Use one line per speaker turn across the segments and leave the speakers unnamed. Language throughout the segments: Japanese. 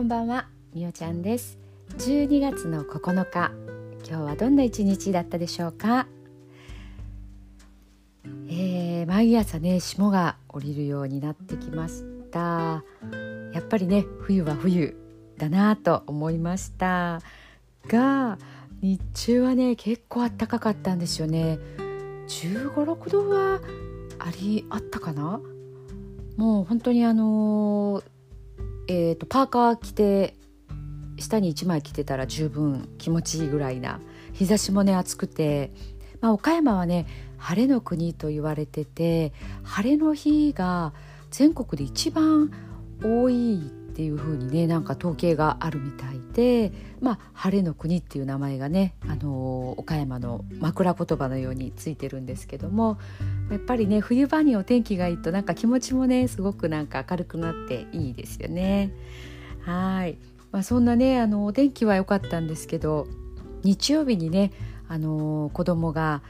こんばんはみおちゃんです。12月の9日今日はどんな一日だったでしょうか、えー、毎朝ね霜が降りるようになってきました。やっぱりね冬は冬だなと思いました。が日中はね結構暖かかったんですよね。1 5 6度はありあったかな？もう本当にあのえーと、パーカー着て下に1枚着てたら十分気持ちいいぐらいな日差しもね暑くて、まあ、岡山はね晴れの国と言われてて晴れの日が全国で一番多いっていう風にねなんか統計があるみたいで、まあ、晴れの国っていう名前がね、あの岡山の枕言葉のようについてるんですけどもやっぱりね冬場にお天気がいいとなんか気持ちもねすごくなんか明るくなっていいですよね。はい、まあ、そんなねあのお天気は良かったんですけど日曜日にねあの子供が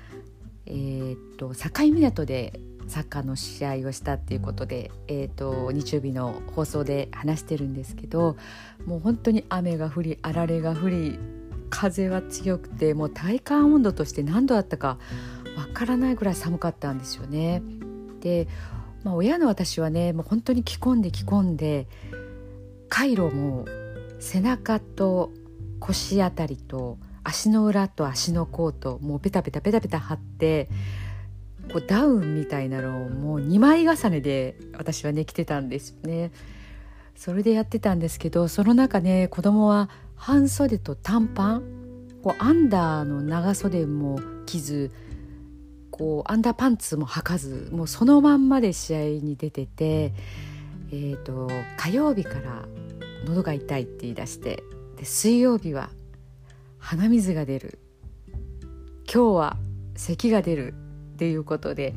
えー、っと境港でサッカーの試合をしたっていうことで、えーと、日曜日の放送で話してるんですけどもう本当に雨が降りあられが降り風は強くてもう体感温度として何度あったかわからないぐらい寒かったんですよね。で、まあ、親の私はねもう本当に着込んで着込んでカイロも背中と腰あたりと足の裏と足の甲ともうペタペタペタペタ貼ってこうダウンみたいなのをもう2枚重ねで私はね着てたんですよね。それでやってたんですけどその中ね子供は半袖と短パンこうアンダーの長袖も着ずこうアンダーパンツも履かずもうそのまんまで試合に出てて、えーと、と火曜日から喉が痛いって言い出してで水曜日は鼻水が出る今日は咳が出るっていうことで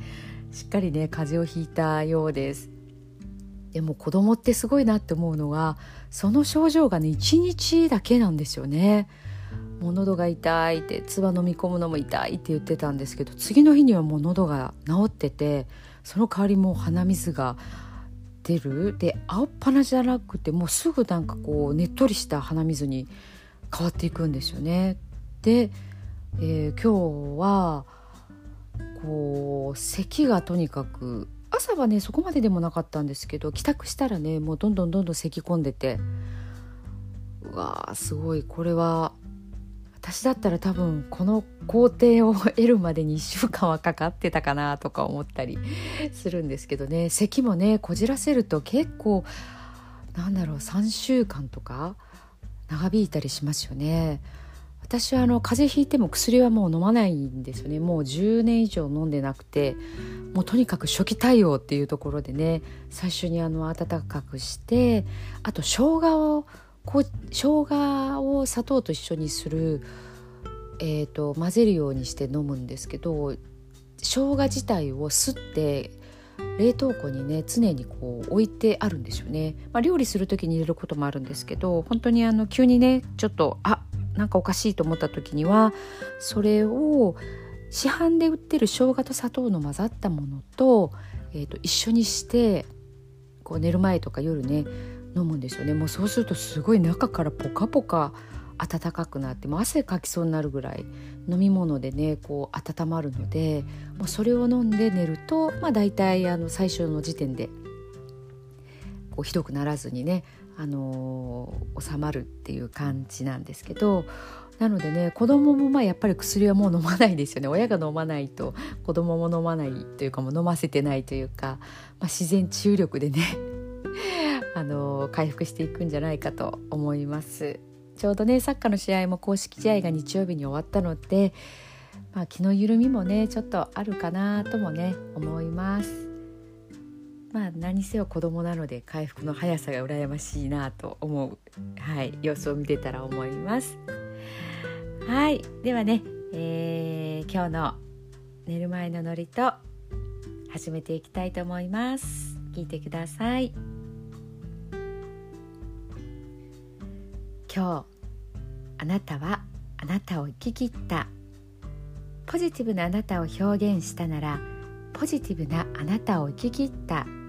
しっかりね風邪をひいたようです。でも子供ってすごいなって思うのはその症状がね1日だけなんですよね。もう喉が痛いって唾飲み込むのも痛いって言ってたんですけど次の日にはもう喉が治っててその代わりもう鼻水が出る。で青っ鼻じゃなくてもうすぐなんかこうねっとりした鼻水に変わっていくんですよね。で、えー、今日はこう咳がとにかく朝はねそこまででもなかったんですけど帰宅したらねもうどんどんどんどん咳き込んでてうわーすごいこれは私だったら多分この工程を得るまでに1週間はかかってたかなとか思ったり するんですけどね咳もねこじらせると結構なんだろう3週間とか長引いたりしますよね。私はあの風邪ひいても薬はもう飲まないんですよね。もう10年以上飲んでなくてもうとにかく初期対応っていうところでね最初にあの温かくしてあと生姜をこう生姜を砂糖と一緒にする、えーと、混ぜるようにして飲むんですけど生姜自体をすって冷凍庫にね常にこう置いてあるんですよね、まあ、料理する時に入れることもあるんですけど本当にあの急にねちょっとあなんかおかしいと思った時にはそれを市販で売ってる生姜と砂糖の混ざったものと,、えー、と一緒にしてこう寝る前とか夜ね飲むんですよね。もうそうするとすごい中からポカポカ暖かくなっても汗かきそうになるぐらい飲み物でねこう温まるのでもうそれを飲んで寝ると、まあ、大体あの最初の時点でこうひどくならずにねあの収まるっていう感じなんですけどなのでね子供もまあやっぱり薬はもう飲まないですよね。親が飲まないと子供も飲まないというかもう飲ませてないというか、まあ、自然治癒力でね あの回復していくんじゃないかと思います。ちょうどねサッカーの試合も公式試合が日曜日に終わったので、まあ、気の緩みもねちょっとあるかなともね思います。まあ何せよ子供なので回復の速さが羨ましいなと思う、はい、様子を見てたら思います。はいではね、えー、今日の寝る前のノリと始めていきたいと思います。聞いてください。今日あなたはあなたを生き切ったポジティブなあなたを表現したならポジティブなあなたを生き切った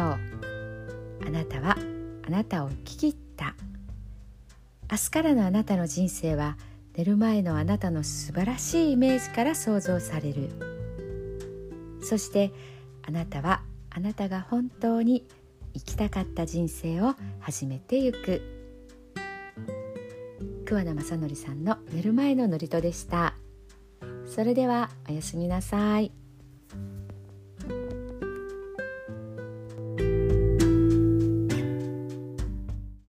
今日あなたはあなたを生き切った。明日からのあなたの人生は寝る前のあなたの素晴らしいイメージから想像される。そしてあなたはあなたが本当に生きたかった人生を始めてゆく。桑名正則さんの寝る前の祝詞でした。それではおやすみなさい。